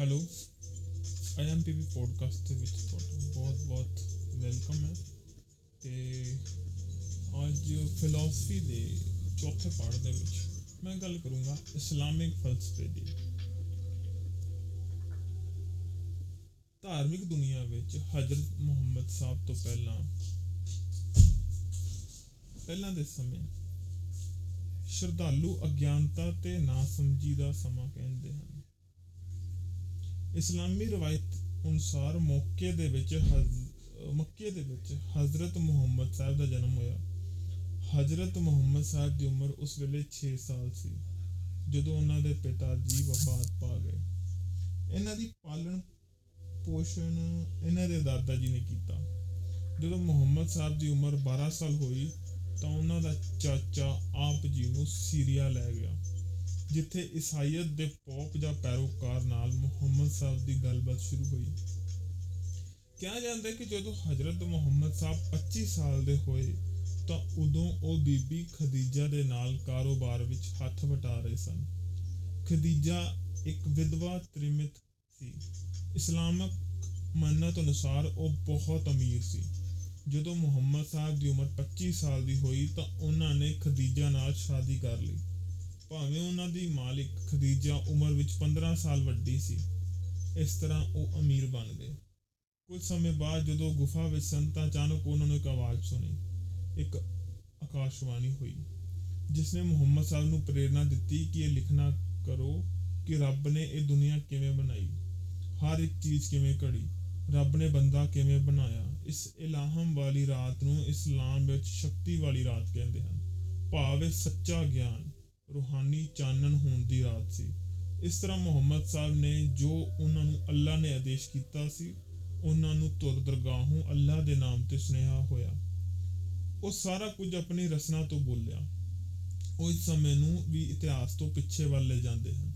Hello I am PP podcast ਦੇ ਵਿੱਚ ਤੁਹਾਡਾ ਬਹੁਤ ਬਹੁਤ ਵੈਲਕਮ ਹੈ। ਤੇ ਅੱਜ ਫਿਲਾਸਫੀ ਦੇ ਚੌਥੇ ਪਾਠ ਦੇ ਵਿੱਚ ਮੈਂ ਗੱਲ ਕਰੂੰਗਾ ਇਸਲਾਮਿਕ ਫਲਸਫੇ ਦੀ। ਧਾਰਮਿਕ ਦੁਨੀਆ ਵਿੱਚ ਹਜ਼ਰਤ ਮੁਹੰਮਦ ਸਾਹਿਬ ਤੋਂ ਪਹਿਲਾਂ ਪਹਿਲਾਂ ਦੇ ਸਮੇਂ ਸ਼ਰਧਾਲੂ ਅਗਿਆਨਤਾ ਤੇ ਨਾਸਮਝੀ ਦਾ ਸਮਾਂ ਕਹਿੰਦੇ ਹਨ। ਇਸਲਾਮੀ ਰਵਾਇਤ ਅਨੁਸਾਰ ਮੌਕੇ ਦੇ ਵਿੱਚ ਹਜ਼- ਮੱਕੇ ਦੇ ਵਿੱਚ ਹਜ਼ਰਤ ਮੁਹੰਮਦ ਸਾਹਿਬ ਦਾ ਜਨਮ ਹੋਇਆ। ਹਜ਼ਰਤ ਮੁਹੰਮਦ ਸਾਹਿਬ ਦੀ ਉਮਰ ਉਸ ਵੇਲੇ 6 ਸਾਲ ਸੀ, ਜਦੋਂ ਉਹਨਾਂ ਦੇ ਪਿਤਾ ਜੀ ਵਫਾਤ ਪਾ ਗਏ। ਇਹਨਾਂ ਦੀ ਪਾਲਣ ਪੋਸ਼ਣ ਇਹਨਾਂ ਦੇ ਦਾਦਾ ਜੀ ਨੇ ਕੀਤਾ। ਜਦੋਂ ਮੁਹੰਮਦ ਸਾਹਿਬ ਦੀ ਉਮਰ 12 ਸਾਲ ਹੋਈ, ਤਾਂ ਉਹਨਾਂ ਦਾ ਚਾਚਾ ਆਪ ਜੀ ਨੂੰ ਸੀਰੀਆ ਲੈ ਗਿਆ। ਜਿੱਥੇ ਈਸਾਈਅਤ ਦੇ ਪੋਪ ਜਾਂ ਪੈਰੋਕਾਰ ਨਾਲ ਮੁਹੰਮਦ ਸਾਹਿਬ ਦੀ ਗੱਲਬਾਤ ਸ਼ੁਰੂ ਹੋਈ। ਕਿਹਾ ਜਾਂਦਾ ਹੈ ਕਿ ਜਦੋਂ ਹਜ਼ਰਤ ਮੁਹੰਮਦ ਸਾਹਿਬ 25 ਸਾਲ ਦੇ ਹੋਏ, ਤਾਂ ਉਦੋਂ ਉਹ ਬੀਬੀ ਖਦੀਜਾ ਦੇ ਨਾਲ ਕਾਰੋਬਾਰ ਵਿੱਚ ਹੱਥ ਵਟਾ ਰਹੇ ਸਨ। ਖਦੀਜਾ ਇੱਕ ਵਿਧਵਾ ਤ੍ਰਿਮਿਤ ਸੀ। ਇਸਲਾਮਕ ਮੰਨਤ ਅਨੁਸਾਰ ਉਹ ਬਹੁਤ ਅਮੀਰ ਸੀ। ਜਦੋਂ ਮੁਹੰਮਦ ਸਾਹਿਬ ਦੀ ਉਮਰ 25 ਸਾਲ ਦੀ ਹੋਈ, ਤਾਂ ਉਹਨਾਂ ਨੇ ਖਦੀਜਾ ਨਾਲ ਸ਼ਾਦੀ ਕਰ ਲਈ। ਭਾਵੇਂ ਉਹਨਾਂ ਦੀ ਮਾਲਿਕ ਖਦੀਜਾ ਉਮਰ ਵਿੱਚ 15 ਸਾਲ ਵੱਡੀ ਸੀ, ਇਸ ਤਰ੍ਹਾਂ ਉਹ ਅਮੀਰ ਬਣ ਗਏ। ਕੁਝ ਸਮੇਂ ਬਾਅਦ ਜਦੋਂ ਗੁਫਾ ਵਿੱਚ ਸਨ ਤਾਂ ਅਚਾਨਕ ਉਹਨਾਂ ਨੂੰ ਇੱਕ ਆਵਾਜ਼ ਸੁਣੀ, ਇੱਕ ਆਕਾਸ਼ਵਾਣੀ ਹੋਈ, ਜਿਸ ਨੇ ਮੁਹੰਮਦ ਸਾਹਿਬ ਨੂੰ ਪ੍ਰੇਰਣਾ ਦਿੱਤੀ ਕਿ ਇਹ ਲਿਖਣਾ ਕਰੋ ਕਿ ਰੱਬ ਨੇ ਇਹ ਦੁਨੀਆ ਕਿਵੇਂ ਬਣਾਈ, ਹਰ ਇੱਕ ਚੀਜ਼ ਕਿਵੇਂ ਘੜੀ ਰੱਬ ਨੇ ਬੰਦਾ ਕਿਵੇਂ ਬਣਾਇਆ। ਇਸ ਇਲਾਹਮ ਵਾਲੀ ਰਾਤ ਨੂੰ ਇਸਲਾਮ ਵਿੱਚ ਸ਼ਕਤੀ ਵਾਲੀ ਰਾਤ ਕਹਿੰਦੇ ਹਨ, ਭਾਵ ਇਹ ਸੱਚਾ ਗਿਆਨ ਰੂਹਾਨੀ ਚਾਨਣ ਹੋਣ ਦੀ ਰਾਤ ਸੀ। ਇਸ ਤਰ੍ਹਾਂ ਮੁਹੰਮਦ ਸਾਹਿਬ ਨੇ ਜੋ ਉਹਨਾਂ ਨੂੰ ਅੱਲਾ ਨੇ ਆਦੇਸ਼ ਕੀਤਾ ਸੀ, ਉਹਨਾਂ ਨੂੰ ਤੁਰ ਦਰਗਾਹੋਂ ਅੱਲਾ ਦੇ ਨਾਮ ਤੇ ਸੁਨੇਹਾ ਹੋਇਆ। ਉਹ ਸਾਰਾ ਕੁਝ ਆਪਣੀ ਰਸਨਾ ਤੋਂ ਬੋਲਿਆ। ਉਹ ਇਸ ਸਮੇਂ ਨੂੰ ਵੀ ਇਤਿਹਾਸ ਤੋਂ ਪਿੱਛੇ ਵੱਲ ਲੈ ਜਾਂਦੇ ਹਨ।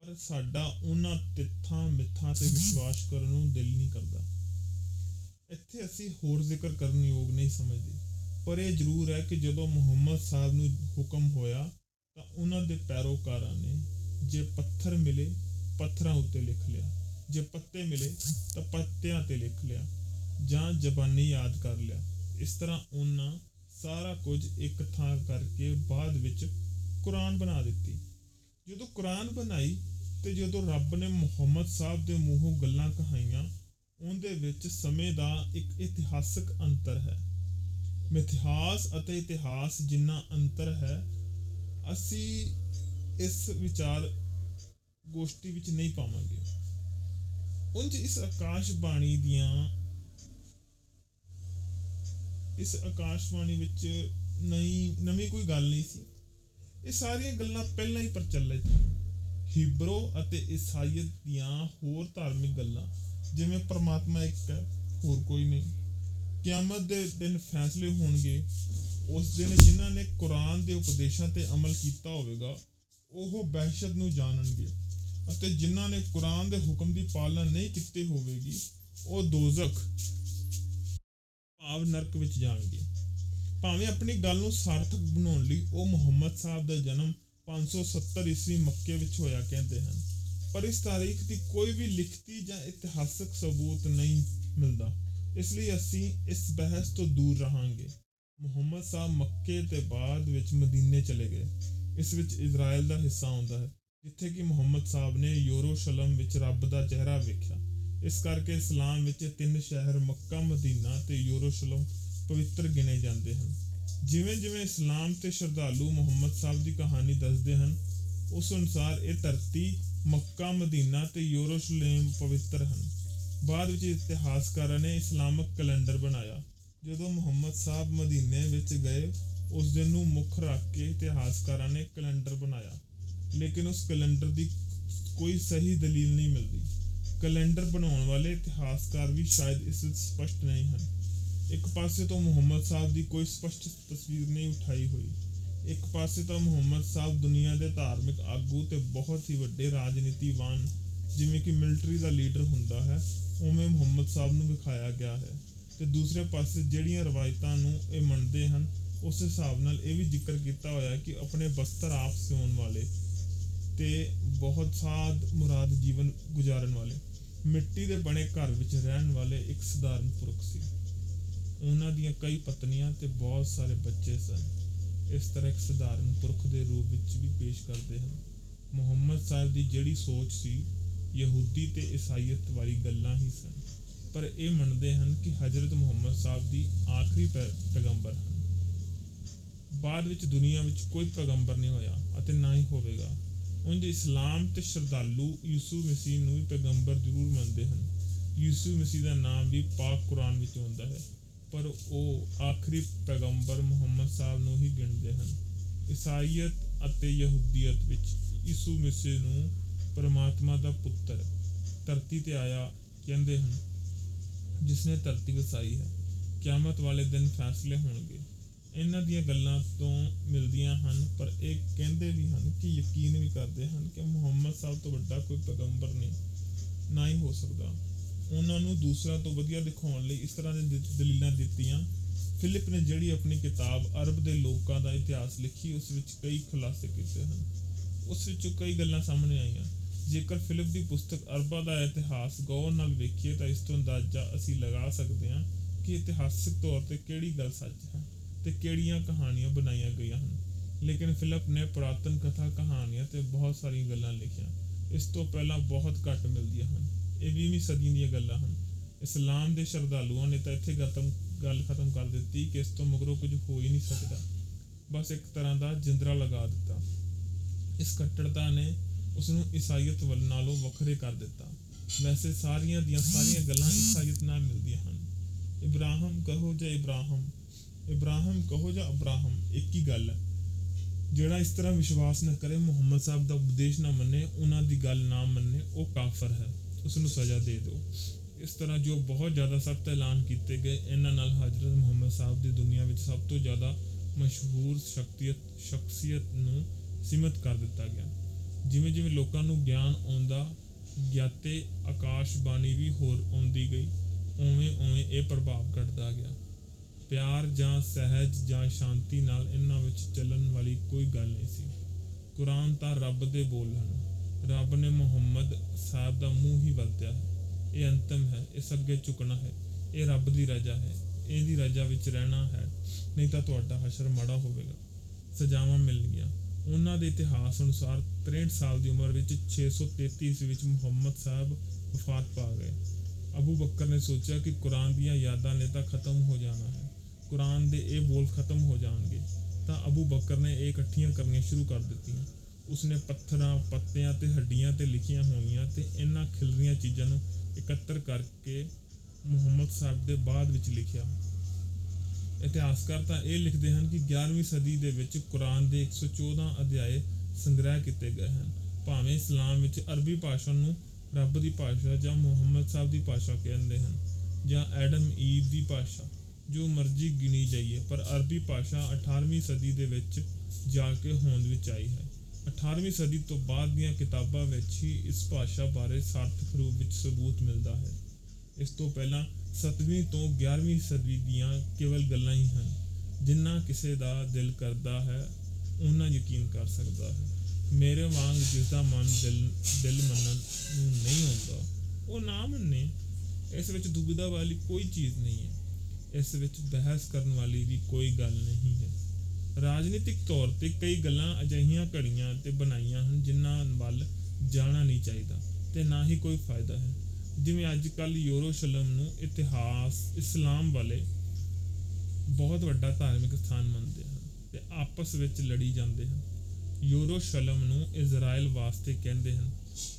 ਪਰ ਸਾਡਾ ਉਹਨਾਂ ਤਿੱਥਾਂ ਮਿੱਥਾਂ ਤੇ ਵਿਸ਼ਵਾਸ ਕਰਨ ਨੂੰ ਦਿਲ ਨਹੀਂ ਕਰਦਾ। ਇੱਥੇ ਅਸੀਂ ਹੋਰ ਜ਼ਿਕਰ ਕਰਨ ਯੋਗ ਨਹੀਂ ਸਮਝਦੇ। ਪਰ ਇਹ ਜ਼ਰੂਰ ਹੈ ਕਿ ਜਦੋਂ ਮੁਹੰਮਦ ਸਾਹਿਬ ਨੂੰ ਹੁਕਮ ਹੋਇਆ ਤਾਂ ਉਹਨਾਂ ਦੇ ਪੈਰੋਕਾਰਾਂ ਨੇ ਜੇ ਪੱਥਰ ਮਿਲੇ, ਪੱਥਰਾਂ ਉੱਤੇ ਲਿਖ ਲਿਆ। ਜੇ ਪੱਤੇ ਮਿਲੇ ਤਾਂ ਪੱਤਿਆਂ ਤੇ ਲਿਖ ਲਿਆ ਜਾਂ ਜ਼ਬਾਨੀ ਯਾਦ ਕਰ ਲਿਆ। ਇਸ ਤਰ੍ਹਾਂ ਉਹਨਾਂ ਸਾਰਾ ਕੁਝ ਇੱਕ ਥਾਂ ਕਰਕੇ ਬਾਅਦ ਵਿੱਚ ਕੁਰਾਨ ਬਣਾ ਦਿੱਤੀ। ਜਦੋਂ ਕੁਰਾਨ ਬਣਾਈ ਤੇ ਜਦੋਂ ਰੱਬ ਨੇ ਮੁਹੰਮਦ ਸਾਹਿਬ ਦੇ ਮੂੰਹੋਂ ਗੱਲਾਂ ਕਹਾਈਆਂ, ਉਹਦੇ ਵਿੱਚ ਸਮੇਂ ਦਾ ਇੱਕ ਇਤਿਹਾਸਕ ਅੰਤਰ ਹੈ। ਮਿਥਿਹਾਸ ਅਤੇ ਇਤਿਹਾਸ ਜਿੰਨਾ ਅੰਤਰ ਹੈ ਅਸੀਂ ਇਸ ਵਿਚਾਰ ਗੋਸ਼ਟੀ ਵਿੱਚ ਨਹੀਂ ਪਾਵਾਂਗੇ। ਉਂਝ ਇਸ ਆਕਾਸ਼ਬਾਣੀ ਦੀਆਂ ਇਸ ਆਕਾਸ਼ਬਾਣੀ ਵਿੱਚ ਨਈ ਨਵੀਂ ਕੋਈ ਗੱਲ ਨਹੀਂ ਸੀ। ਇਹ ਸਾਰੀਆਂ ਗੱਲਾਂ ਪਹਿਲਾਂ ਹੀ ਪ੍ਰਚਲਿਤ ਹੀਬਰੂ ਅਤੇ ਈਸਾਈਅਤ ਦੀਆਂ ਹੋਰ ਧਾਰਮਿਕ ਗੱਲਾਂ, ਜਿਵੇਂ ਪਰਮਾਤਮਾ ਇੱਕ ਹੈ, ਹੋਰ ਕੋਈ ਨਹੀਂ। ਕਿਆਮਤ ਦੇ ਦਿਨ ਫੈਸਲੇ ਹੋਣਗੇ। ਉਸ ਦਿਨ ਜਿਨ੍ਹਾਂ ਨੇ ਕੁਰਾਨ ਦੇ ਉਪਦੇਸ਼ਾਂ ਤੇ ਅਮਲ ਕੀਤਾ ਹੋਵੇਗਾ, ਉਹ ਬਹਿਸ਼ਤ ਨੂੰ ਜਾਣਨਗੇ ਅਤੇ ਜਿਨ੍ਹਾਂ ਨੇ ਕੁਰਾਨ ਦੇ ਹੁਕਮ ਦੀ ਪਾਲਣਾ ਨਹੀਂ ਕੀਤੀ ਹੋਵੇਗੀ, ਉਹ ਦੋਜ਼ਖ ਭਾਵ ਨਰਕ ਵਿੱਚ ਜਾਣਗੇ। ਭਾਵੇਂ ਆਪਣੀ ਗੱਲ ਨੂੰ ਸਾਰਥਕ ਬਣਾਉਣ ਲਈ ਉਹ ਮੁਹੰਮਦ ਸਾਹਿਬ ਦਾ ਜਨਮ 570 ਈਸਵੀ ਮੱਕੇ ਵਿੱਚ ਹੋਇਆ ਕਹਿੰਦੇ ਹਨ, ਪਰ ਇਸ ਤਾਰੀਖ ਦੀ ਕੋਈ ਵੀ ਲਿਖਤੀ ਜਾਂ ਇਤਿਹਾਸਕ ਸਬੂਤ ਨਹੀਂ ਮਿਲਦਾ। ਇਸ ਲਈ ਅਸੀਂ ਇਸ ਬਹਿਸ ਤੋਂ ਦੂਰ ਰਹਾਂਗੇ। ਮੁਹੰਮਦ ਸਾਹਿਬ ਮੱਕੇ ਤੇ ਬਾਅਦ ਵਿੱਚ ਮਦੀਨੇ ਚਲੇ ਗਏ। ਇਸ ਵਿੱਚ ਇਜ਼ਰਾਈਲ ਦਾ ਹਿੱਸਾ ਆਉਂਦਾ ਹੈ, ਜਿੱਥੇ ਕਿ ਮੁਹੰਮਦ ਸਾਹਿਬ ਨੇ ਯਰੂਸ਼ਲਮ ਵਿੱਚ ਰੱਬ ਦਾ ਚਿਹਰਾ ਵੇਖਿਆ। ਇਸ ਕਰਕੇ ਇਸਲਾਮ ਵਿੱਚ ਤਿੰਨ ਸ਼ਹਿਰ ਮੱਕਾ, ਮਦੀਨਾ ਤੇ ਯਰੂਸ਼ਲਮ ਪਵਿੱਤਰ ਗਿਣੇ ਜਾਂਦੇ ਹਨ। ਜਿਵੇਂ ਜਿਵੇਂ ਇਸਲਾਮ ਤੇ ਸ਼ਰਧਾਲੂ ਮੁਹੰਮਦ ਸਾਹਿਬ ਦੀ ਕਹਾਣੀ ਦੱਸਦੇ ਹਨ, ਉਸ ਅਨੁਸਾਰ ਇਹ ਧਰਤੀ ਮੱਕਾ, ਮਦੀਨਾ ਤੇ ਯਰੂਸ਼ਲਮ ਪਵਿੱਤਰ ਹਨ। ਬਾਅਦ ਵਿੱਚ ਇਤਿਹਾਸਕਾਰਾਂ ਨੇ ਇਸਲਾਮਕ ਕੈਲੰਡਰ ਬਣਾਇਆ। ਜਦੋਂ ਮੁਹੰਮਦ ਸਾਹਿਬ ਮਦੀਨੇ ਵਿੱਚ ਗਏ, ਉਸ ਦਿਨ ਨੂੰ ਮੁੱਖ ਰੱਖ ਕੇ ਇਤਿਹਾਸਕਾਰਾਂ ਨੇ ਕੈਲੰਡਰ ਬਣਾਇਆ। ਲੇਕਿਨ ਉਸ ਕੈਲੰਡਰ ਦੀ ਕੋਈ ਸਹੀ ਦਲੀਲ ਨਹੀਂ ਮਿਲਦੀ। ਕੈਲੰਡਰ ਬਣਾਉਣ ਵਾਲੇ ਇਤਿਹਾਸਕਾਰ ਵੀ ਸ਼ਾਇਦ ਇਸ ਵਿੱਚ ਸਪਸ਼ਟ ਨਹੀਂ ਹਨ। ਇੱਕ ਪਾਸੇ ਤੋਂ ਮੁਹੰਮਦ ਸਾਹਿਬ ਦੀ ਕੋਈ ਸਪਸ਼ਟ ਤਸਵੀਰ ਨਹੀਂ ਉਠਾਈ ਹੋਈ। ਇੱਕ ਪਾਸੇ ਤਾਂ ਮੁਹੰਮਦ ਸਾਹਿਬ ਦੁਨੀਆ ਦੇ ਧਾਰਮਿਕ ਆਗੂ ਤੇ ਬਹੁਤ ਹੀ ਵੱਡੇ ਰਾਜਨੀਤੀਵਾਨ, ਜਿਵੇਂ ਕਿ ਮਿਲਟਰੀ ਦਾ ਲੀਡਰ ਹੁੰਦਾ ਹੈ, ਉਵੇਂ ਮੁਹੰਮਦ ਸਾਹਿਬ ਨੂੰ ਵਿਖਾਇਆ ਗਿਆ ਹੈ। ਤੇ ਦੂਸਰੇ ਪਾਸੇ ਜਿਹੜੀਆਂ ਰਵਾਇਤਾਂ ਨੂੰ ਇਹ ਮੰਨਦੇ ਹਨ, ਉਸ ਹਿਸਾਬ ਨਾਲ ਇਹ ਵੀ ਜ਼ਿਕਰ ਕੀਤਾ ਹੋਇਆ ਹੈ ਕਿ ਆਪਣੇ ਬਸਤਰ ਆਪ ਸਿਉਣ ਵਾਲੇ ਤੇ ਬਹੁਤ ਸਾਦ ਮੁਰਾਦ ਜੀਵਨ ਗੁਜ਼ਾਰਨ ਵਾਲੇ, ਮਿੱਟੀ ਦੇ ਬਣੇ ਘਰ ਵਿੱਚ ਰਹਿਣ ਵਾਲੇ ਇੱਕ ਸਧਾਰਨ ਪੁਰਖ ਸੀ। ਉਹਨਾਂ ਦੀਆਂ ਕਈ ਪਤਨੀਆਂ ਤੇ ਬਹੁਤ ਸਾਰੇ ਬੱਚੇ ਸਨ। ਇਸ ਤਰ੍ਹਾਂ ਇੱਕ ਸਧਾਰਨ ਪੁਰਖ ਦੇ ਰੂਪ ਵਿੱਚ ਵੀ ਪੇਸ਼ ਕਰਦੇ ਹਨ। ਮੁਹੰਮਦ ਸਾਹਿਬ ਦੀ ਜਿਹੜੀ ਸੋਚ ਸੀ, ਯਹੂਦੀ ਤੇ ਈਸਾਈਅਤ ਵਾਲੀ ਗੱਲਾਂ ਹੀ ਸਨ। ਪਰ ਇਹ ਮੰਨਦੇ ਹਨ ਕਿ ਹਜ਼ਰਤ ਮੁਹੰਮਦ ਸਾਹਿਬ ਦੀ ਆਖਰੀ ਪੈ- ਪੈਗੰਬਰ ਹਨ। ਬਾਅਦ ਵਿੱਚ ਦੁਨੀਆ ਵਿੱਚ ਕੋਈ ਪੈਗੰਬਰ ਨਹੀਂ ਹੋਇਆ ਅਤੇ ਨਾ ਹੀ ਹੋਵੇਗਾ। ਉਂਝ ਇਸਲਾਮ ਤੇ ਸ਼ਰਧਾਲੂ ਯਿਸੂ ਮਸੀਹ ਨੂੰ ਵੀ ਪੈਗੰਬਰ ਜ਼ਰੂਰ ਮੰਨਦੇ ਹਨ। ਯਿਸੂ ਮਸੀਹ ਦਾ ਨਾਮ ਵੀ ਪਾਕ ਕੁਰਾਨ ਵਿੱਚ ਆਉਂਦਾ ਹੈ। ਪਰ ਉਹ ਆਖਰੀ ਪੈਗੰਬਰ ਮੁਹੰਮਦ ਸਾਹਿਬ ਨੂੰ ਹੀ ਗਿਣਦੇ ਹਨ। ਈਸਾਈਅਤ ਅਤੇ ਯਹੂਦੀਅਤ ਵਿੱਚ ਯਿਸੂ ਮਸੀਹ ਨੂੰ ਪਰਮਾਤਮਾ ਦਾ ਪੁੱਤਰ ਧਰਤੀ ਤੇ ਆਇਆ ਕਹਿੰਦੇ ਹਨ ਜਿਸ ਨੇ ਧਰਤੀ ਵਸਾਈ ਹੈ, ਕਿਆਮਤ ਵਾਲੇ ਦਿਨ ਫੈਸਲੇ ਹੋਣਗੇ। ਇਹਨਾਂ ਦੀਆਂ ਗੱਲਾਂ ਤੋਂ ਮਿਲਦੀਆਂ ਹਨ, ਪਰ ਇਹ ਕਹਿੰਦੇ ਵੀ ਹਨ ਕਿ ਯਕੀਨ ਵੀ ਕਰਦੇ ਹਨ ਕਿ ਮੁਹੰਮਦ ਸਾਹਿਬ ਤੋਂ ਵੱਡਾ ਕੋਈ ਪੈਗੰਬਰ ਨਹੀਂ, ਨਾ ਹੀ ਹੋ ਸਕਦਾ। ਉਹਨਾਂ ਨੂੰ ਦੂਸਰਾ ਤੋਂ ਵਧੀਆ ਦਿਖਾਉਣ ਲਈ ਇਸ ਤਰ੍ਹਾਂ ਦੇ ਦ- ਦਲੀਲਾਂ ਦਿੱਤੀਆਂ। ਫਿਲਿਪ ਨੇ ਜਿਹੜੀ ਆਪਣੀ ਕਿਤਾਬ ਅਰਬ ਦੇ ਲੋਕਾਂ ਦਾ ਇਤਿਹਾਸ ਲਿਖੀ, ਉਸ ਵਿੱਚ ਕਈ ਖੁਲਾਸੇ ਕੀਤੇ ਹਨ। ਉਸ ਵਿੱਚੋਂ ਕਈ ਗੱਲਾਂ ਸਾਹਮਣੇ ਆਈਆਂ। ਜੇਕਰ ਫਿਲਿਪ ਦੀ ਪੁਸਤਕ ਅਰਬਾਂ ਦਾ ਇਤਿਹਾਸ ਗੌਰ ਨਾਲ ਵੇਖੀਏ ਤਾਂ ਇਸ ਤੋਂ ਅੰਦਾਜ਼ਾ ਅਸੀਂ ਲਗਾ ਸਕਦੇ ਹਾਂ ਕਿ ਇਤਿਹਾਸਕ ਤੌਰ ਤੇ ਕਿਹੜੀ ਗੱਲ ਸੱਚ ਹੈ ਤੇ ਕਿਹੜੀਆਂ ਕਹਾਣੀਆਂ ਬਣਾਈਆਂ ਗਈਆਂ ਹਨ। ਲੇਕਿਨ ਫਿਲਿਪ ਨੇ ਪੁਰਾਤਨ ਕਥਾ ਕਹਾਣੀਆਂ ਤੇ ਬਹੁਤ ਸਾਰੀਆਂ ਗੱਲਾਂ ਲਿਖੀਆਂ। ਇਸ ਤੋਂ ਪਹਿਲਾਂ ਬਹੁਤ ਘੱਟ ਮਿਲਦੀਆਂ ਹਨ। ਇਹ 20ਵੀਂ ਸਦੀ ਦੀਆਂ ਗੱਲਾਂ ਹਨ। ਇਸਲਾਮ ਦੇ ਸ਼ਰਧਾਲੂਆਂ ਨੇ ਤਾਂ ਇੱਥੇ ਖਤਮ ਗੱਲ ਖਤਮ ਕਰ ਦਿੱਤੀ ਕਿ ਇਸ ਤੋਂ ਮਗਰੋਂ ਕੁਝ ਹੋ ਹੀ ਨਹੀਂ ਸਕਦਾ। ਬਸ ਇੱਕ ਤਰ੍ਹਾਂ ਦਾ ਜਿੰਦਰਾ ਲਗਾ ਦਿੱਤਾ। ਇਸ ਕੱਟੜਤਾ ਨੇ ਉਸ ਨੂੰ ਈਸਾਈਅਤ ਵੱਲ ਨਾਲੋਂ ਵੱਖਰੇ ਕਰ ਦਿੱਤਾ। ਵੈਸੇ ਸਾਰੀਆਂ ਦੀਆਂ ਸਾਰੀਆਂ ਗੱਲਾਂ ਈਸਾਈਅਤ ਨਾਲ ਮਿਲਦੀਆਂ ਹਨ। ਇਬਰਾਹਿਮ ਕਹੋ ਜਾਂ ਇਬਰਾਹਿਮ ਇਬਰਾਹਿਮ ਕਹੋ ਜਾਂ ਅਬਰਾਹਮ, ਇੱਕ ਹੀ ਗੱਲ ਹੈ। ਜਿਹੜਾ ਇਸ ਤਰ੍ਹਾਂ ਵਿਸ਼ਵਾਸ ਨਾ ਕਰੇ, ਮੁਹੰਮਦ ਸਾਹਿਬ ਦਾ ਉਪਦੇਸ਼ ਨਾ ਮੰਨੇ, ਉਹਨਾਂ ਦੀ ਗੱਲ ਨਾ ਮੰਨੇ, ਉਹ ਕਾਫਰ ਹੈ। ਉਸ ਨੂੰ ਸਜ਼ਾ ਦੇ ਦਿਓ। ਇਸ ਤਰ੍ਹਾਂ ਜੋ ਬਹੁਤ ਜ਼ਿਆਦਾ ਸਖਤ ਐਲਾਨ ਕੀਤੇ ਗਏ, ਇਹਨਾਂ ਨਾਲ ਹਜ਼ਰਤ ਮੁਹੰਮਦ ਸਾਹਿਬ ਦੀ ਦੁਨੀਆ ਵਿੱਚ ਸਭ ਤੋਂ ਜ਼ਿਆਦਾ ਮਸ਼ਹੂਰ ਸ਼ਖਸੀਅਤ ਸ਼ਖਸੀਅਤ ਨੂੰ ਸੀਮਤ ਕਰ ਦਿੱਤਾ ਗਿਆ। ਜਿਵੇਂ ਜਿਵੇਂ ਲੋਕਾਂ ਨੂੰ ਗਿਆਨ ਆਉਂਦਾ, ਗਿਆਤੇ ਆਕਾਸ਼ਬਾਣੀ ਵੀ ਹੋਰ ਆਉਂਦੀ ਗਈ, ਉਵੇਂ ਉਵੇਂ ਇਹ ਪ੍ਰਭਾਵ ਘਟਦਾ ਗਿਆ। ਪਿਆਰ ਜਾਂ ਸਹਿਜ ਜਾਂ ਸ਼ਾਂਤੀ ਨਾਲ ਇਹਨਾਂ ਵਿੱਚ ਚੱਲਣ ਵਾਲੀ ਕੋਈ ਗੱਲ ਨਹੀਂ ਸੀ। ਕੁਰਾਨ ਤਾਂ ਰੱਬ ਦੇ ਬੋਲ ਹਨ। ਰੱਬ ਨੇ ਮੁਹੰਮਦ ਸਾਹਿਬ ਦਾ ਮੂੰਹ ਹੀ ਵਰਤਿਆ ਹੈ। ਇਹ ਅੰਤਮ ਹੈ, ਇਸ ਅੱਗੇ ਝੁਕਣਾ ਹੈ। ਇਹ ਰੱਬ ਦੀ ਰਜ਼ਾ ਹੈ। ਇਹਦੀ ਰਜ਼ਾ ਵਿੱਚ ਰਹਿਣਾ ਹੈ। ਨਹੀਂ ਤਾਂ ਤੁਹਾਡਾ ਹਸ਼ਰ ਮਾੜਾ ਹੋਵੇਗਾ। ਸਜ਼ਾਵਾਂ ਮਿਲ ਗਈਆਂ। ਉਹਨਾਂ ਦੇ ਇਤਿਹਾਸ ਅਨੁਸਾਰ 63 ਸਾਲ ਦੀ ਉਮਰ ਵਿੱਚ 633 ਈਸਵੀ ਵਿੱਚ ਮੁਹੰਮਦ ਸਾਹਿਬ ਵਫਾਤ ਪਾ ਗਏ। ਅਬੂ ਬੱਕਰ ਨੇ ਸੋਚਿਆ ਕਿ ਕੁਰਾਨ ਦੀਆਂ ਯਾਦਾਂ ਨੇ ਤਾਂ ਖਤਮ ਹੋ ਜਾਣਾ ਹੈ। ਕੁਰਾਨ ਦੇ ਇਹ ਬੋਲ ਖਤਮ ਹੋ ਜਾਣਗੇ। ਤਾਂ ਅਬੂ ਬੱਕਰ ਨੇ ਇਹ ਇਕੱਠੀਆਂ ਕਰਨੀਆਂ ਸ਼ੁਰੂ ਕਰ ਦਿੱਤੀਆਂ। ਉਸਨੇ ਪੱਥਰਾਂ, ਪੱਤਿਆਂ ਤੇ ਹੱਡੀਆਂ ਤੇ ਲਿਖੀਆਂ ਹੋਈਆਂ ਤੇ ਇਹਨਾਂ ਖਿਲਰੀਆਂ ਚੀਜ਼ਾਂ ਨੂੰ ਇਕੱਤਰ ਕਰਕੇ ਮੁਹੰਮਦ ਸਾਹਿਬ ਦੇ ਬਾਅਦ ਵਿੱਚ ਲਿਖਿਆ। ਇਤਿਹਾਸਕਾਰ ਤਾਂ ਇਹ ਲਿਖਦੇ ਹਨ ਕਿ 11ਵੀਂ ਸਦੀ ਦੇ ਵਿੱਚ ਕੁਰਾਨ ਦੇ 114 ਅਧਿਆਏ ਸੰਗ੍ਰਹਿ ਕੀਤੇ ਗਏ ਹਨ। ਭਾਵੇਂ ਇਸਲਾਮ ਵਿੱਚ ਅਰਬੀ ਭਾਸ਼ਾ ਨੂੰ ਰੱਬ ਦੀ ਭਾਸ਼ਾ ਜਾਂ ਮੁਹੰਮਦ ਸਾਹਿਬ ਦੀ ਭਾਸ਼ਾ ਕਹਿੰਦੇ ਹਨ ਜਾਂ ਐਡਮ ਈਵ ਦੀ ਭਾਸ਼ਾ, ਜੋ ਮਰਜ਼ੀ ਗਿਣੀ ਜਾਈਏ, ਪਰ ਅਰਬੀ ਭਾਸ਼ਾ 18ਵੀਂ ਸਦੀ ਦੇ ਵਿੱਚ ਜਾ ਕੇ ਹੋਂਦ ਵਿੱਚ ਆਈ ਹੈ। 18ਵੀਂ ਸਦੀ ਤੋਂ ਬਾਅਦ ਦੀਆਂ ਕਿਤਾਬਾਂ ਵਿੱਚ ਹੀ ਇਸ ਭਾਸ਼ਾ ਬਾਰੇ ਸਾਰਥਕ ਰੂਪ ਵਿੱਚ ਸਬੂਤ ਮਿਲਦਾ ਹੈ। ਇਸ ਤੋਂ ਪਹਿਲਾਂ 7ਵੀਂ ਤੋਂ 11ਵੀਂ ਸਦੀ ਦੀਆਂ ਕੇਵਲ ਗੱਲਾਂ ਹੀ ਹਨ। ਜਿੰਨਾ ਕਿਸੇ ਦਾ ਦਿਲ ਕਰਦਾ ਹੈ ਉਹਨਾਂ ਯਕੀਨ ਕਰ ਸਕਦਾ ਹੈ। ਮੇਰੇ ਵਾਂਗ ਜਿਸ ਦਾ ਮਨ ਦਿਲ ਦਿਲ ਮੰਨਣ ਨੂੰ ਨਹੀਂ ਹੁੰਦਾ ਉਹ ਨਾ ਮੰਨੇ, ਇਸ ਵਿੱਚ ਦੁਬਿਧਾ ਵਾਲੀ ਕੋਈ ਚੀਜ਼ ਨਹੀਂ ਹੈ। ਇਸ ਵਿੱਚ ਬਹਿਸ ਕਰਨ ਵਾਲੀ ਵੀ ਕੋਈ ਗੱਲ ਨਹੀਂ ਹੈ। ਰਾਜਨੀਤਿਕ ਤੌਰ ਤੇ ਕਈ ਗੱਲਾਂ ਅਜਿਹੀਆਂ ਘੜੀਆਂ ਤੇ ਬਣਾਈਆਂ ਹਨ ਜਿਨ੍ਹਾਂ ਵੱਲ ਜਾਣਾ ਨਹੀਂ ਚਾਹੀਦਾ ਤੇ ਨਾ ਹੀ ਕੋਈ ਫਾਇਦਾ ਹੈ। ਜਿਵੇਂ ਅੱਜ ਕੱਲ ਯੂਰੋਸ਼ਲਮ ਨੂੰ ਇਤਿਹਾਸ, ਇਸਲਾਮ ਵਾਲੇ ਬਹੁਤ ਵੱਡਾ ਧਾਰਮਿਕ ਸਥਾਨ ਮੰਨਦੇ ਹਨ ਤੇ ਆਪਸ ਵਿੱਚ ਲੜੀ ਜਾਂਦੇ ਹਨ। ਯੂਰੋਸ਼ਲਮ ਨੂੰ ਇਜ਼ਰਾਈਲ ਵਾਸਤੇ ਕਹਿੰਦੇ ਹਨ,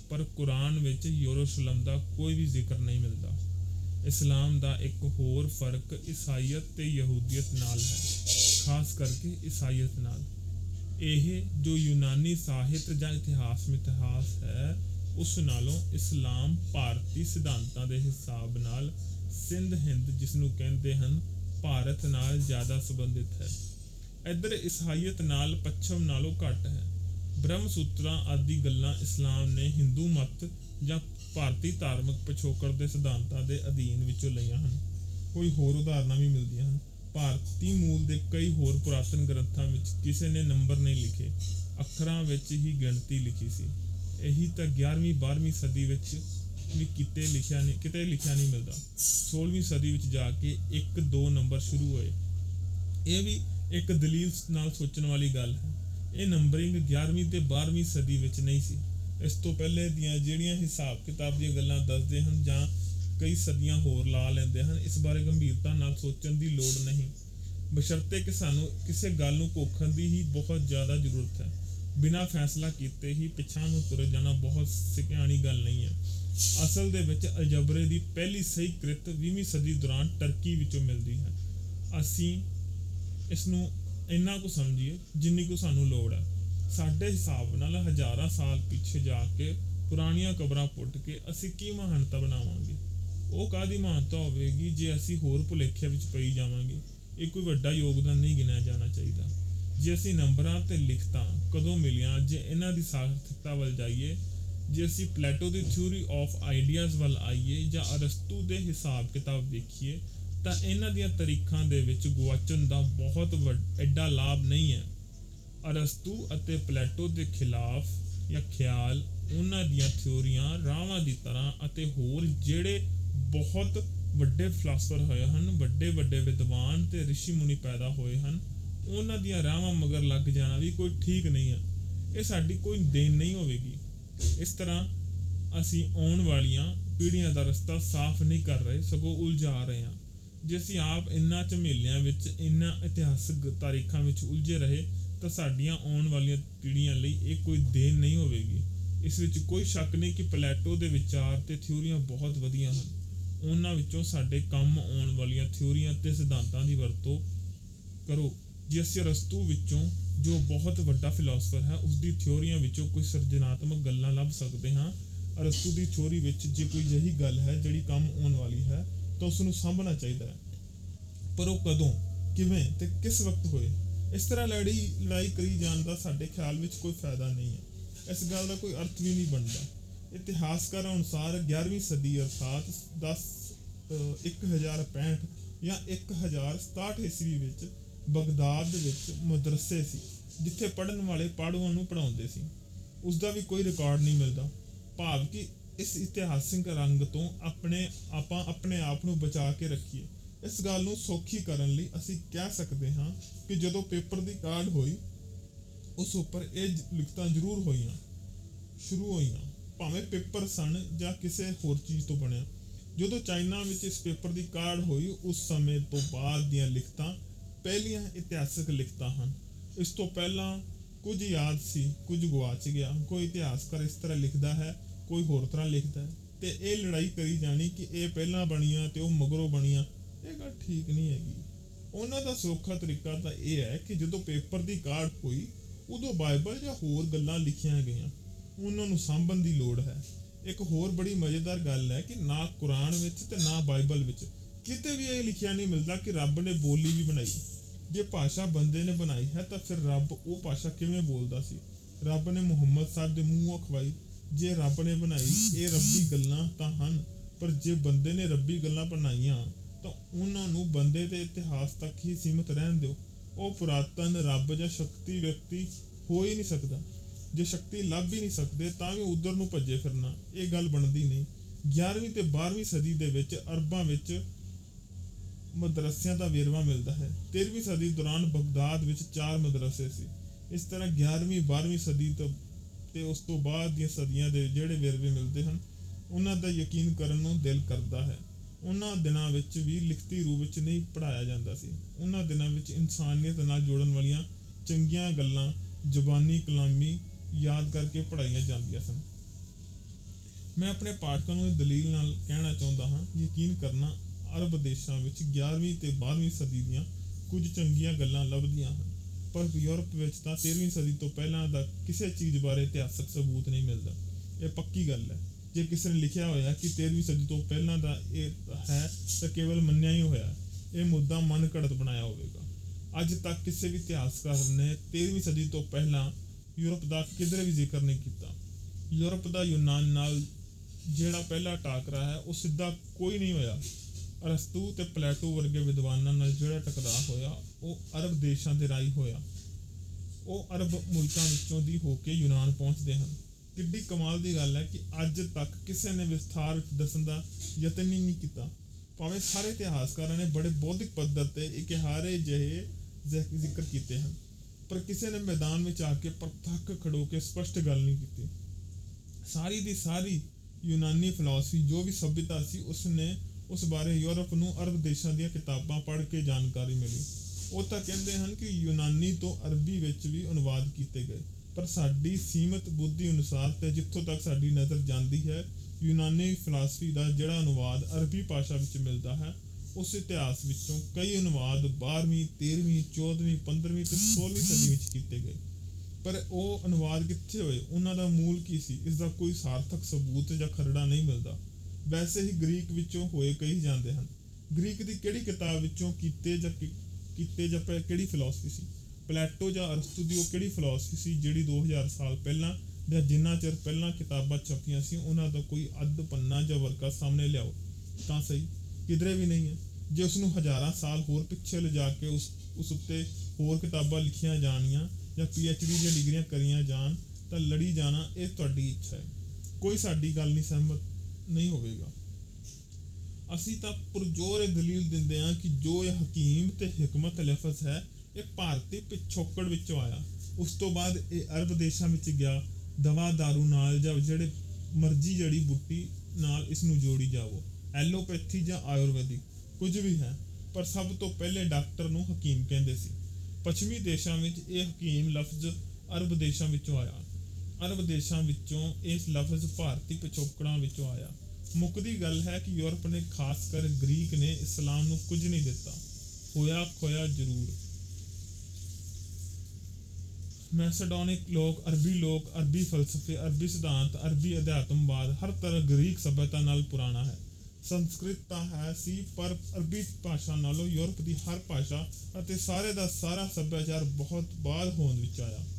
ਪਰ ਕੁਰਾਨ ਵਿੱਚ ਯੂਰੋਸ਼ਲਮ ਦਾ ਕੋਈ ਵੀ ਜ਼ਿਕਰ ਨਹੀਂ ਮਿਲਦਾ। ਇਸਲਾਮ ਦਾ ਇੱਕ ਹੋਰ ਫ਼ਰਕ ਈਸਾਈਅਤ ਤੇ ਯਹੂਦੀਅਤ ਨਾਲ ਹੈ, ਖਾਸ ਕਰਕੇ ਈਸਾਈਅਤ ਨਾਲ। ਇਹ ਜੋ ਯੂਨਾਨੀ ਸਾਹਿਤ ਜਾਂ ਇਤਿਹਾਸ ਮਿਥਿਹਾਸ ਹੈ ਉਸ ਨਾਲੋਂ ਇਸਲਾਮ ਭਾਰਤੀ ਸਿਧਾਂਤਾਂ ਦੇ ਹਿਸਾਬ ਨਾਲ ਸਿੰਧ ਹਿੰਦ ਜਿਸ ਨੂੰ ਕਹਿੰਦੇ ਹਨ, ਭਾਰਤ ਨਾਲ ਜ਼ਿਆਦਾ ਸੰਬੰਧਿਤ ਹੈ। ਇੱਧਰ ਈਸਾਈਅਤ ਨਾਲ ਪੱਛਮ ਨਾਲੋਂ ਘੱਟ ਹੈ। ਬ੍ਰਹਮ ਸੂਤਰਾਂ ਆਦਿ ਗੱਲਾਂ ਇਸਲਾਮ ਨੇ ਹਿੰਦੂ ਮਤ ਜਾਂ ਭਾਰਤੀ ਧਾਰਮਿਕ ਪਿਛੋਕੜ ਦੇ ਸਿਧਾਂਤਾਂ ਦੇ ਅਧੀਨ ਵਿੱਚੋਂ ਲਈਆਂ ਹਨ। ਕੋਈ ਹੋਰ ਉਦਾਹਰਨਾਂ ਵੀ ਮਿਲਦੀਆਂ ਹਨ। ਭਾਰਤੀ ਮੂਲ ਦੇ ਕਈ ਹੋਰ ਪੁਰਾਤਨ ਗ੍ਰੰਥਾਂ ਵਿੱਚ ਕਿਸੇ ਨੇ ਨੰਬਰ ਨਹੀਂ ਲਿਖੇ। ਅੱਖਰਾਂ ਵਿੱਚ ਹੀ ਗਿਣਤੀ ਲਿਖੀ ਸੀ। ਇਹੀ ਤਾਂ 11ਵੀਂ 12ਵੀਂ ਸਦੀ ਵਿੱਚ ਵੀ ਕਿਤੇ ਲਿਖਿਆ ਨਹੀਂ, ਕਿਤੇ ਲਿਖਿਆ ਨਹੀਂ ਮਿਲਦਾ। 16ਵੀਂ ਸਦੀ ਵਿੱਚ ਜਾ ਕੇ 1 2 ਨੰਬਰ ਸ਼ੁਰੂ ਹੋਏ। ਇਹ ਵੀ ਇੱਕ ਦਲੀਲ ਨਾਲ ਸੋਚਣ ਵਾਲੀ ਗੱਲ ਹੈ। ਇਹ ਨੰਬਰਿੰਗ 11ਵੀਂ ਤੇ 12ਵੀਂ ਸਦੀ ਵਿੱਚ ਨਹੀਂ ਸੀ। ਇਸ ਤੋਂ ਪਹਿਲੇ ਦੀਆਂ ਜਿਹੜੀਆਂ ਹਿਸਾਬ ਕਿਤਾਬ ਦੀਆਂ ਗੱਲਾਂ ਦੱਸਦੇ ਹਨ ਜਾਂ ਕਈ ਸਦੀਆਂ ਹੋਰ ਲਾ ਲੈਂਦੇ ਹਨ, ਇਸ ਬਾਰੇ ਗੰਭੀਰਤਾ ਨਾਲ ਸੋਚਣ ਦੀ ਲੋੜ ਨਹੀਂ। ਬਸ਼ਰਤੇ ਕਿ ਸਾਨੂੰ ਕਿਸੇ ਗੱਲ ਨੂੰ ਕੋਖਣ ਦੀ ਹੀ ਬਹੁਤ ਜ਼ਿਆਦਾ ਜ਼ਰੂਰਤ ਹੈ। ਬਿਨਾਂ ਫੈਸਲਾ ਕੀਤੇ ਹੀ ਪਿਛਾਂ ਨੂੰ ਤੁਰ ਜਾਣਾ ਬਹੁਤ ਸਿਆਣੀ ਗੱਲ ਨਹੀਂ ਹੈ। ਅਸਲ ਦੇ ਵਿੱਚ ਅਲਜਬਰੇ ਦੀ ਪਹਿਲੀ ਸਹੀ ਕ੍ਰਿਤ 20ਵੀਂ ਸਦੀ ਦੌਰਾਨ ਟਰਕੀ ਵਿੱਚੋਂ ਮਿਲਦੀ ਹੈ। ਅਸੀਂ ਇਸ ਨੂੰ ਇੰਨਾ ਕੁ ਸਮਝੀਏ ਜਿੰਨੀ ਕੁ ਸਾਨੂੰ ਲੋੜ ਹੈ। ਸਾਡੇ ਹਿਸਾਬ ਨਾਲ ਹਜ਼ਾਰਾਂ ਸਾਲ ਪਿੱਛੇ ਜਾ ਕੇ ਪੁਰਾਣੀਆਂ ਕਬਰਾਂ ਪੁੱਟ ਕੇ ਅਸੀਂ ਕੀ ਮਹਾਨਤਾ ਬਣਾਵਾਂਗੇ? ਉਹ ਕਾਦੀ ਮਹਾਨਤਾ ਹੋਵੇਗੀ ਜੇ ਅਸੀਂ ਹੋਰ ਭੁਲੇਖਿਆਂ ਵਿੱਚ ਪਈ ਜਾਵਾਂਗੇ? ਇਹ ਕੋਈ ਵੱਡਾ ਯੋਗਦਾਨ ਨਹੀਂ ਗਿਣਿਆ ਜਾਣਾ ਚਾਹੀਦਾ। ਜੇ ਅਸੀਂ ਨੰਬਰਾਂ ਤੇ ਲਿਖਤਾਂ ਕਦੋਂ ਮਿਲੀਆਂ, ਜੇ ਇਹਨਾਂ ਦੀ ਸਾਰਥਕਤਾ ਵੱਲ ਜਾਈਏ, ਜੇ ਅਸੀਂ ਪਲੇਟੋ ਦੀ ਥਿਊਰੀ ਆਫ ਆਈਡੀਆਜ਼ ਵੱਲ ਆਈਏ ਜਾਂ ਅਰਸਤੂ ਦੇ ਹਿਸਾਬ ਕਿਤਾਬ ਵੇਖੀਏ, ਤਾਂ ਇਹਨਾਂ ਦੀਆਂ ਤਰੀਖਾਂ ਦੇ ਵਿੱਚ ਗੁਆਚਣ ਦਾ ਬਹੁਤ ਵੱਡ- ਐਡਾ ਲਾਭ ਨਹੀਂ ਹੈ। ਅਰਸਤੂ ਅਤੇ ਪਲੇਟੋ ਦੇ ਖਿਲਾਫ ਜਾਂ ਖਿਆਲ ਉਹਨਾਂ ਦੀਆਂ ਥਿਉਰੀਆਂ ਰਾਵਾਂ ਦੀ ਤਰ੍ਹਾਂ ਅਤੇ ਹੋਰ ਜਿਹੜੇ ਬਹੁਤ ਵੱਡੇ ਫਿਲਾਸਫਰ ਹੋਏ ਹਨ ਵੱਡੇ ਵੱਡੇ ਵਿਦਵਾਨ ਤੇ ઋષਿ ਮੁਨੀ ਪੈਦਾ ਹੋਏ ਹਨ ਉਹਨਾਂ ਦੀਆਂ ਰਾਵਾਂ ਮਗਰ ਲੱਗ ਜਾਣਾ ਵੀ ਕੋਈ ਠੀਕ ਨਹੀਂ ਹੈ ਇਹ ਸਾਡੀ ਕੋਈ ਦੇਣ ਨਹੀਂ ਹੋਵੇਗੀ। ਇਸ ਤਰ੍ਹਾਂ ਅਸੀਂ ਆਉਣ ਵਾਲੀਆਂ ਪੀੜ੍ਹੀਆਂ ਦਾ ਰਸਤਾ ਸਾਫ਼ ਨਹੀਂ ਕਰ ਰਹੇ, ਸਗੋਂ ਉਲਝਾ ਰਹੇ ਹਾਂ। ਜੇ ਅਸੀਂ ਆਪ ਇਨ੍ਹਾਂ ਝਮੇਲਿਆਂ ਵਿੱਚ, ਇਨ੍ਹਾਂ ਇਤਿਹਾਸਕ ਤਾਰੀਖਾਂ ਵਿੱਚ ਉਲਝੇ ਰਹੇ, ਤਾਂ ਸਾਡੀਆਂ ਆਉਣ ਵਾਲੀਆਂ ਪੀੜ੍ਹੀਆਂ ਲਈ ਇਹ ਕੋਈ ਦੇਣ ਨਹੀਂ ਹੋਵੇਗੀ। ਇਸ ਵਿੱਚ ਕੋਈ ਸ਼ੱਕ ਨਹੀਂ ਕਿ ਪਲੇਟੋ ਦੇ ਵਿਚਾਰ ਤੇ ਥਿਊਰੀਆਂ ਬਹੁਤ ਵਧੀਆ ਹਨ। ਉਹਨਾਂ ਵਿੱਚੋਂ ਸਾਡੇ ਕੰਮ ਆਉਣ ਵਾਲੀਆਂ ਥਿਊਰੀਆਂ ਤੇ ਸਿਧਾਂਤਾਂ ਦੀ ਵਰਤੋਂ ਕਰੋ। ਜੇ ਅਸੀਂ ਅਰਸਤੂ ਵਿੱਚੋਂ, ਜੋ ਬਹੁਤ ਵੱਡਾ ਫਿਲਾਸਫਰ ਹੈ ਉਸ ਦੀ ਥਿਊਰੀਆਂ ਵਿੱਚੋਂ ਕੋਈ ਸਿਰਜਣਾਤਮਕ ਗੱਲਾਂ ਲੱਭ ਸਕਦੇ ਹਾਂ ਅਰਸਤੂ ਦੀ ਥਿਊਰੀ ਵਿੱਚ ਜੇ ਕੋਈ ਅਜਿਹੀ ਗੱਲ ਹੈ ਜਿਹੜੀ ਕੰਮ ਆਉਣ ਵਾਲੀ ਹੈ, ਤਾਂ ਉਸ ਨੂੰ ਸਾਂਭਣਾ ਚਾਹੀਦਾ ਹੈ। ਪਰ ਉਹ ਕਦੋਂ, ਕਿਵੇਂ ਤੇ ਕਿਸ ਵਕਤ ਹੋਏ, ਇਸ ਤਰ੍ਹਾਂ ਲੜੀ, ਲੜਾਈ ਕਰੀ ਜਾਣ ਦਾ ਸਾਡੇ ਖਿਆਲ ਵਿੱਚ ਕੋਈ ਫਾਇਦਾ ਨਹੀਂ ਹੈ। ਇਸ ਗੱਲ ਦਾ ਕੋਈ ਅਰਥ ਵੀ ਨਹੀਂ ਬਣਦਾ। ਇਤਿਹਾਸਕਾਰਾਂ ਅਨੁਸਾਰ 11ਵੀਂ ਸਦੀ ਅਰਥਾਤ 10 ਅਹ 1065 ਜਾਂ 1067 ਈਸਵੀ ਵਿੱਚ ਬਗਦਾਦ ਦੇ ਵਿੱਚ ਮਦਰਸੇ ਸੀ, ਜਿੱਥੇ ਪੜਨ ਵਾਲੇ ਪੜੂਆਂ ਨੂੰ ਪੜਾਉਂਦੇ ਸੀ। ਉਸ ਦਾ ਵੀ ਕੋਈ ਰਿਕਾਰਡ ਨਹੀਂ ਮਿਲਦਾ। ਭਾਵ ਕਿ ਇਸ ਇਤਿਹਾਸਿਕ ਰੰਗ ਤੋਂ ਆਪਣੇ, ਆਪਾਂ ਆਪਣੇ ਆਪ ਨੂੰ ਬਚਾ ਕੇ ਰੱਖੀਏ। ਇਸ ਗੱਲ ਨੂੰ ਸੌਖੀ ਕਰਨ ਲਈ ਅਸੀਂ ਕਹਿ ਸਕਦੇ ਹਾਂ ਕਿ ਜਦੋਂ ਪੇਪਰ ਦੀ ਕਾਢ ਹੋਈ, ਉਸ ਉੱਪਰ ਇਹ ਜ- ਲਿਖਤਾਂ ਜ਼ਰੂਰ ਹੋਈਆਂ। ਸ਼ੁਰੂ ਹੋਈਆਂ, ਭਾਵੇਂ ਪੇਪਰ ਸਨ ਜਾਂ ਕਿਸੇ ਹੋਰ ਚੀਜ਼ ਤੋਂ ਬਣਿਆ। ਜਦੋਂ ਚਾਈਨਾ ਵਿੱਚ ਇਸ ਪੇਪਰ ਦੀ ਕਾਢ ਹੋਈ, ਉਸ ਸਮੇਂ ਤੋਂ ਬਾਅਦ ਦੀਆਂ ਲਿਖਤਾਂ ਪਹਿਲੀਆਂ ਇਤਿਹਾਸਕ ਲਿਖਤਾਂ ਹਨ। ਇਸ ਤੋਂ ਪਹਿਲਾਂ ਕੁਝ ਯਾਦ ਸੀ, ਕੁਝ ਗਵਾਚ ਗਿਆ। ਕੋਈ ਇਤਿਹਾਸਕਾਰ ਇਸ ਤਰ੍ਹਾਂ ਲਿਖਦਾ ਹੈ, ਕੋਈ ਹੋਰ ਤਰ੍ਹਾਂ ਲਿਖਦਾ ਹੈ। ਤੇ ਇਹ ਲੜਾਈ ਕਰੀ ਜਾਣੀ ਕਿ ਇਹ ਪਹਿਲਾਂ ਬਣੀਆਂ ਤੇ ਉਹ ਮਗਰੋਂ ਬਣੀਆਂ, ਇਹ ਗੱਲ ਠੀਕ ਨਹੀਂ ਹੈਗੀ। ਉਹਨਾਂ ਦਾ ਸੌਖਾ ਤਰੀਕਾ ਤਾਂ ਇਹ ਹੈ ਕਿ ਜਦੋਂ ਪੇਪਰ ਦੀ ਕਾਢ ਹੋਈ, ਉਦੋਂ ਬਾਈਬਲ ਜਾਂ ਹੋਰ ਗੱਲਾਂ ਲਿਖੀਆਂ ਗਈਆਂ। ਉਹਨਾਂ ਨੂੰ ਸਾਂਭਣ ਦੀ ਲੋੜ ਹੈ। ਇੱਕ ਹੋਰ ਬੜੀ ਮਜ਼ੇਦਾਰ ਗੱਲ ਹੈ ਕਿ ਨਾ ਕੁਰਾਨ ਵਿੱਚ ਤੇ ਨਾ ਬਾਈਬਲ ਵਿੱਚ ਕਿਤੇ ਵੀ ਇਹ ਲਿਖਿਆ ਨਹੀਂ ਮਿਲਦਾ ਕਿ ਰੱਬ ਨੇ ਬੋਲੀ ਵੀ ਬਣਾਈ। ਜੇ ਭਾਸ਼ਾ ਬੰਦੇ ਨੇ ਬਣਾਈ ਹੈ ਤਾਂ ਫਿਰ ਰੱਬ ਉਹ ਭਾਸ਼ਾ ਕਿਵੇਂ ਬੋਲਦਾ ਸੀ? ਰੱਬ ਨੇ ਮੁਹੰਮਦ ਸਾਹਿਬ ਦੇ ਮੂੰਹੋਂ ਖਵਾਈ ਜੇ ਰੱਬ ਨੇ ਬਣਾਈ ਇਹ ਰੱਬੀ ਗੱਲਾਂ ਤਾਂ ਹਨ, ਪਰ ਜੇ ਬੰਦੇ ਨੇ ਰੱਬੀ ਗੱਲਾਂ ਬਣਾਈਆਂ, ਤਾਂ ਉਹਨਾਂ ਨੂੰ ਬੰਦੇ ਦੇ ਇਤਿਹਾਸ ਤੱਕ ਹੀ ਸੀਮਿਤ ਰਹਿਣ ਦਿਓ। ਉਹ ਪੁਰਾਤਨ ਰੱਬ ਜਾਂ ਸ਼ਕਤੀ ਵਿਅਕਤੀ ਹੋ ਹੀ ਨਹੀਂ ਸਕਦਾ। ਜੇ ਸ਼ਕਤੀ ਲੱਭ ਹੀ ਨਹੀਂ ਸਕਦੇ, ਤਾਂ ਵੀ ਉਧਰ ਨੂੰ ਭੱਜੇ ਫਿਰਨਾ, ਇਹ ਗੱਲ ਬਣਦੀ ਨਹੀਂ। 11ਵੀਂ ਤੇ 12ਵੀਂ ਸਦੀ ਦੇ ਵਿੱਚ ਅਰਬਾਂ ਵਿੱਚ ਮਦਰਸਿਆਂ ਦਾ ਵੇਰਵਾ ਮਿਲਦਾ ਹੈ। 13ਵੀਂ ਸਦੀ ਦੌਰਾਨ ਬਗਦਾਦ ਵਿੱਚ ਚਾਰ ਮਦਰਸੇ ਸੀ। ਇਸ ਤਰ੍ਹਾਂ 11ਵੀਂ 12ਵੀਂ ਸਦੀ ਤੋਂ ਤੇ ਉਸ ਤੋਂ ਬਾਅਦ ਦੀਆਂ ਸਦੀਆਂ ਦੇ ਜਿਹੜੇ ਵੇਰਵੇ ਮਿਲਦੇ ਹਨ, ਉਹਨਾਂ ਦਾ ਯਕੀਨ ਕਰਨ ਨੂੰ ਦਿਲ ਕਰਦਾ ਹੈ। ਉਹਨਾਂ ਦਿਨਾਂ ਵਿੱਚ ਵੀ ਲਿਖਤੀ ਰੂਪ ਵਿੱਚ ਨਹੀਂ ਪੜਾਇਆ ਜਾਂਦਾ ਸੀ। ਉਹਨਾਂ ਦਿਨਾਂ ਵਿੱਚ ਇਨਸਾਨੀਅਤ ਨਾਲ ਜੋੜਨ ਵਾਲੀਆਂ ਚੰਗੀਆਂ ਗੱਲਾਂ, ਜ਼ੁਬਾਨੀ, ਕਲਾਮੀ ਯਾਦ ਕਰਕੇ ਪੜਾਈਆਂ ਜਾਂਦੀਆਂ ਸਨ। ਮੈਂ ਆਪਣੇ ਪਾਠਕਾਂ ਨੂੰ ਇਹ ਦਲੀਲ ਨਾਲ ਕਹਿਣਾ ਚਾਹੁੰਦਾ ਹਾਂ, ਯਕੀਨ ਕਰਨਾ ਅਰਬ ਦੇਸ਼ਾਂ ਵਿੱਚ 11ਵੀਂ ਤੇ 12ਵੀਂ ਸਦੀ ਦੀਆਂ ਕੁਝ ਚੰਗੀਆਂ ਗੱਲਾਂ ਲੱਭਦੀਆਂ ਹਨ। ਪਰ ਯੂਰਪ ਵਿੱਚ ਤਾਂ 13ਵੀਂ ਸਦੀ ਤੋਂ ਪਹਿਲਾਂ ਦਾ ਕਿਸੇ ਚੀਜ਼ ਬਾਰੇ ਇਤਿਹਾਸਕ ਸਬੂਤ ਨਹੀਂ ਮਿਲਦਾ। ਇਹ ਪੱਕੀ ਗੱਲ ਹੈ। ਜੇ ਕਿਸੇ ਨੇ ਲਿਖਿਆ ਹੋਇਆ ਕਿ 13ਵੀਂ ਸਦੀ ਤੋਂ ਪਹਿਲਾਂ ਦਾ ਇਹ ਹੈ, ਤਾਂ ਕੇਵਲ ਮੰਨਿਆ ਹੀ ਹੋਇਆ ਇਹ ਮੁੱਦਾ ਮਨ ਘੜਤ ਬਣਾਇਆ ਹੋਵੇਗਾ। ਅੱਜ ਤੱਕ ਕਿਸੇ ਵੀ ਇਤਿਹਾਸਕਾਰ ਨੇ 13ਵੀਂ ਸਦੀ ਤੋਂ ਪਹਿਲਾਂ ਯੂਰਪ ਦਾ ਕਿਧਰੇ ਵੀ ਜ਼ਿਕਰ ਨਹੀਂ ਕੀਤਾ। ਯੂਰਪ ਦਾ ਯੂਨਾਨ ਨਾਲ ਜਿਹੜਾ ਪਹਿਲਾ ਟਾਕਰਾ ਹੈ, ਉਹ ਸਿੱਧਾ ਕੋਈ ਨਹੀਂ ਹੋਇਆ। ਅਰਸਤੂ ਤੇ ਪਲੇਟੋ ਵਰਗੇ ਵਿਦਵਾਨਾਂ ਨਾਲ ਜਿਹੜਾ ਟਕਰਾਅ ਹੋਇਆ, ਉਹ ਅਰਬ ਦੇਸ਼ਾਂ ਦੇ ਰਾਹੀਂ ਹੋਇਆ। ਉਹ ਅਰਬ ਮੁਲਕਾਂ ਵਿੱਚੋਂ ਦੀ ਹੋ ਕੇ ਯੂਨਾਨ ਪਹੁੰਚਦੇ ਹਨ। ਕਿੱਡੀ ਕਮਾਲ ਦੀ ਗੱਲ ਹੈ ਕਿ ਅੱਜ ਤੱਕ ਕਿਸੇ ਨੇ ਵਿਸਥਾਰ ਵਿੱਚ ਦੱਸਣ ਦਾ ਯਤਨ ਹੀ ਨਹੀਂ ਕੀਤਾ। ਭਾਵੇਂ ਸਾਰੇ ਇਤਿਹਾਸਕਾਰਾਂ ਨੇ ਬੜੇ ਬੌਧਿਕ ਪੱਧਰ ਤੇ ਇਕਿਹਾਰੇ ਜਿਹੇ ਜ਼ਿਕ- ਜ਼ਿਕਰ ਕੀਤੇ ਹਨ, ਪਰ ਕਿਸੇ ਨੇ ਮੈਦਾਨ ਵਿੱਚ ਆ ਕੇ ਪ੍ਰਤੱਖ ਖੜੋ ਕੇ ਸਪਸ਼ਟ ਗੱਲ ਨਹੀਂ ਕੀਤੀ। ਸਾਰੀ ਦੀ ਸਾਰੀ ਯੂਨਾਨੀ ਫਿਲਾਸਫੀ ਜੋ ਵੀ ਸਭਿਅਤਾ ਸੀ, ਉਸਨੇ ਉਸ ਬਾਰੇ ਯੂਰਪ ਨੂੰ ਅਰਬ ਦੇਸ਼ਾਂ ਦੀਆਂ ਕਿਤਾਬਾਂ ਪੜ੍ਹ ਕੇ ਜਾਣਕਾਰੀ ਮਿਲੀ। ਉਹ ਤਾਂ ਕਹਿੰਦੇ ਹਨ ਕਿ ਯੂਨਾਨੀ ਤੋਂ ਅਰਬੀ ਵਿੱਚ ਵੀ ਅਨੁਵਾਦ ਕੀਤੇ ਗਏ। ਪਰ ਸਾਡੀ ਸੀਮਤ ਬੁੱਧੀ ਅਨੁਸਾਰ ਤੇ ਜਿੱਥੋਂ ਤੱਕ ਸਾਡੀ ਨਜ਼ਰ ਜਾਂਦੀ ਹੈ, ਯੂਨਾਨੀ ਫਿਲਾਸਫੀ ਦਾ ਜਿਹੜਾ ਅਨੁਵਾਦ ਅਰਬੀ ਭਾਸ਼ਾ ਵਿੱਚ ਮਿਲਦਾ ਹੈ, ਉਸ ਇਤਿਹਾਸ ਵਿੱਚੋਂ ਕਈ ਅਨੁਵਾਦ 12ਵੀਂ 13ਵੀਂ 14ਵੀਂ 15ਵੀਂ ਤੇ 16ਵੀਂ ਸਦੀ ਵਿੱਚ ਕੀਤੇ ਗਏ। ਪਰ ਉਹ ਅਨੁਵਾਦ ਕਿੱਥੇ ਹੋਏ? ਉਹਨਾਂ ਦਾ ਮੂਲ ਕੀ ਸੀ? ਇਸ ਦਾ ਕੋਈ ਸਾਰਥਕ ਸਬੂਤ ਜਾਂ ਖਰੜਾ ਨਹੀਂ ਮਿਲਦਾ। ਵੈਸੇ ਹੀ ਗ੍ਰੀਕ ਵਿੱਚੋਂ ਹੋਏ ਕਹੀ ਜਾਂਦੇ ਹਨ। ਗ੍ਰੀਕ ਦੀ ਕਿਹੜੀ ਕਿਤਾਬ ਵਿੱਚੋਂ ਕੀਤੇ ਜਾਂ ਕਿ- ਕੀਤੇ ਜਾਂ ਪ- ਕਿਹੜੀ ਫਿਲਾਸਫੀ ਸੀ? ਪਲੈਟੋ ਜਾਂ ਅਰਸਤੂ ਦੀ ਉਹ ਕਿਹੜੀ ਫਿਲਾਸਫੀ ਸੀ ਜਿਹੜੀ 2000 ਸਾਲ ਪਹਿਲਾਂ ਜਾਂ ਜਿੰਨਾ ਚਿਰ ਪਹਿਲਾਂ ਕਿਤਾਬਾਂ ਛਪੀਆਂ ਸੀ, ਉਹਨਾਂ ਦਾ ਕੋਈ ਅੱਧ ਪੰਨਾ ਜਾਂ ਵਰਕਾ ਸਾਹਮਣੇ ਲਿਆਓ? ਤਾਂ ਸਹੀ, ਕਿਧਰੇ ਵੀ ਨਹੀਂ ਹੈ। ਜੇ ਉਸ ਨੂੰ ਹਜ਼ਾਰਾਂ ਸਾਲ ਹੋਰ ਪਿੱਛੇ ਲਿਜਾ ਕੇ ਉਸ ਉਸ ਉੱਤੇ ਹੋਰ ਕਿਤਾਬਾਂ ਲਿਖੀਆਂ ਜਾਣੀਆਂ ਜਾਂ ਡੀ ਦੀਆਂ ਡਿਗਰੀਆਂ ਕਰੀਆਂ ਜਾਣ, ਤਾਂ ਲੜੀ ਜਾਣਾ ਇਹ ਤੁਹਾਡੀ ਇੱਛਾ ਹੈ। ਕੋਈ ਸਾਡੀ ਗੱਲ ਨਹੀਂ ਸਹਿਮਤ। ਨਹੀਂ ਹੋਵੇਗਾ। ਅਸੀਂ ਤਾਂ ਪੁਰਜੋਰ ਇਹ ਦਲੀਲ ਦਿੰਦੇ ਹਾਂ ਕਿ ਜੋ ਇਹ ਹਕੀਮ ਤੇ ਹਕਮਤ ਲਫ਼ਜ਼ ਹੈ, ਇਹ ਭਾਰਤੀ ਪਿਛੋਕੜ ਵਿੱਚੋਂ ਆਇਆ। ਉਸ ਤੋਂ ਬਾਅਦ ਇਹ ਅਰਬ ਦੇਸ਼ਾਂ ਵਿੱਚ ਗਿਆ, ਦਵਾ ਦਾਰੂ ਨਾਲ ਜਾਂ ਜਿਹੜੇ ਮਰਜ਼ੀ ਜੜੀ ਬੁੱਟੀ ਨਾਲ ਇਸ ਨੂੰ ਜੋੜੀ ਜਾਵੋ। ਐਲੋਪੈਥੀ ਜਾਂ ਆਯੁਰਵੈਦਿਕ, ਕੁਝ ਵੀ ਹੈ, ਪਰ ਸਭ ਤੋਂ ਪਹਿਲੇ ਡਾਕਟਰ ਨੂੰ ਹਕੀਮ ਕਹਿੰਦੇ ਸੀ। ਪੱਛਮੀ ਦੇਸ਼ਾਂ ਵਿੱਚ ਇਹ ਹਕੀਮ ਲਫ਼ਜ਼ ਅਰਬ ਦੇਸ਼ਾਂ ਵਿੱਚੋਂ ਆਇਆ। ਅਰਬ ਦੇਸ਼ਾਂ ਵਿੱਚੋਂ ਇਸ ਲਫ਼ਜ਼ ਭਾਰਤੀ ਪਿਛੋਕੜਾਂ ਵਿੱਚੋਂ ਆਇਆ। ਮੁੱਕਦੀ ਗੱਲ ਹੈ ਕਿ ਯੂਰਪ ਨੇ ਖਾਸ ਕਰ ਗ੍ਰੀਕ ਨੇ ਇਸਲਾਮ ਨੂੰ ਕੁਝ ਨਹੀਂ ਦਿੱਤਾ। ਹੋਇਆ, ਖੋਇਆ ਜ਼ਰੂਰ। ਮੈਸੇਡੋਨਿਕ ਲੋਕ, ਅਰਬੀ ਲੋਕ, ਅਰਬੀ ਫਲਸਫੇ, ਅਰਬੀ ਸਿਧਾਂਤ, ਅਰਬੀ ਅਧਿਆਤਮਵਾਦ, ਹਰ ਤਰ੍ਹਾਂ ਗ੍ਰੀਕ ਸਭਿਅਤਾ ਨਾਲ ਪੁਰਾਣਾ ਹੈ। ਸੰਸਕ੍ਰਿਤ ਤਾਂ ਹੈ ਸੀ, ਪਰ ਅਰਬੀ ਭਾਸ਼ਾ ਨਾਲੋਂ ਯੂਰਪ ਦੀ ਹਰ ਭਾਸ਼ਾ ਅਤੇ ਸਾਰੇ ਦਾ ਸਾਰਾ ਸੱਭਿਆਚਾਰ ਬਹੁਤ ਬਾਅਦ ਹੋਂਦ ਵਿੱਚ ਆਇਆ।